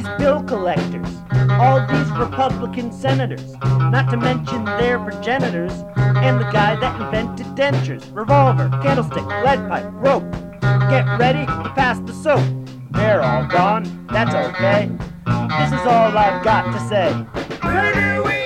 these bill collectors, all these Republican senators, not to mention their progenitors, and the guy that invented dentures, revolver, candlestick, lead pipe, rope. Get ready to pass the soap. They're all gone, that's okay. This is all I've got to say.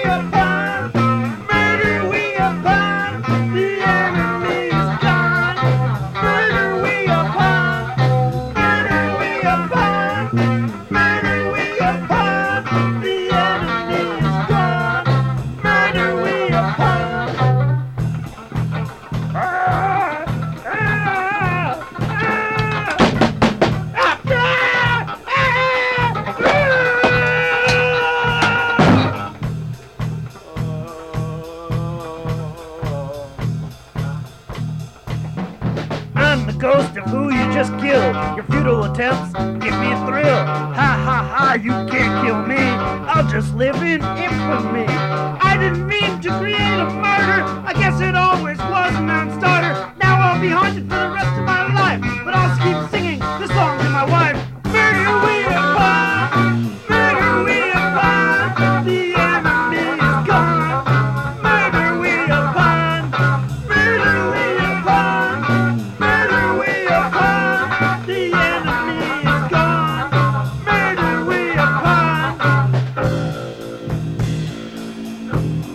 I'm the ghost of who you just killed. Your futile attempts give me a thrill. Ha ha ha, you can't kill me. I'll just live in infamy. I didn't mean to create a murder. I guess it always was a Bye.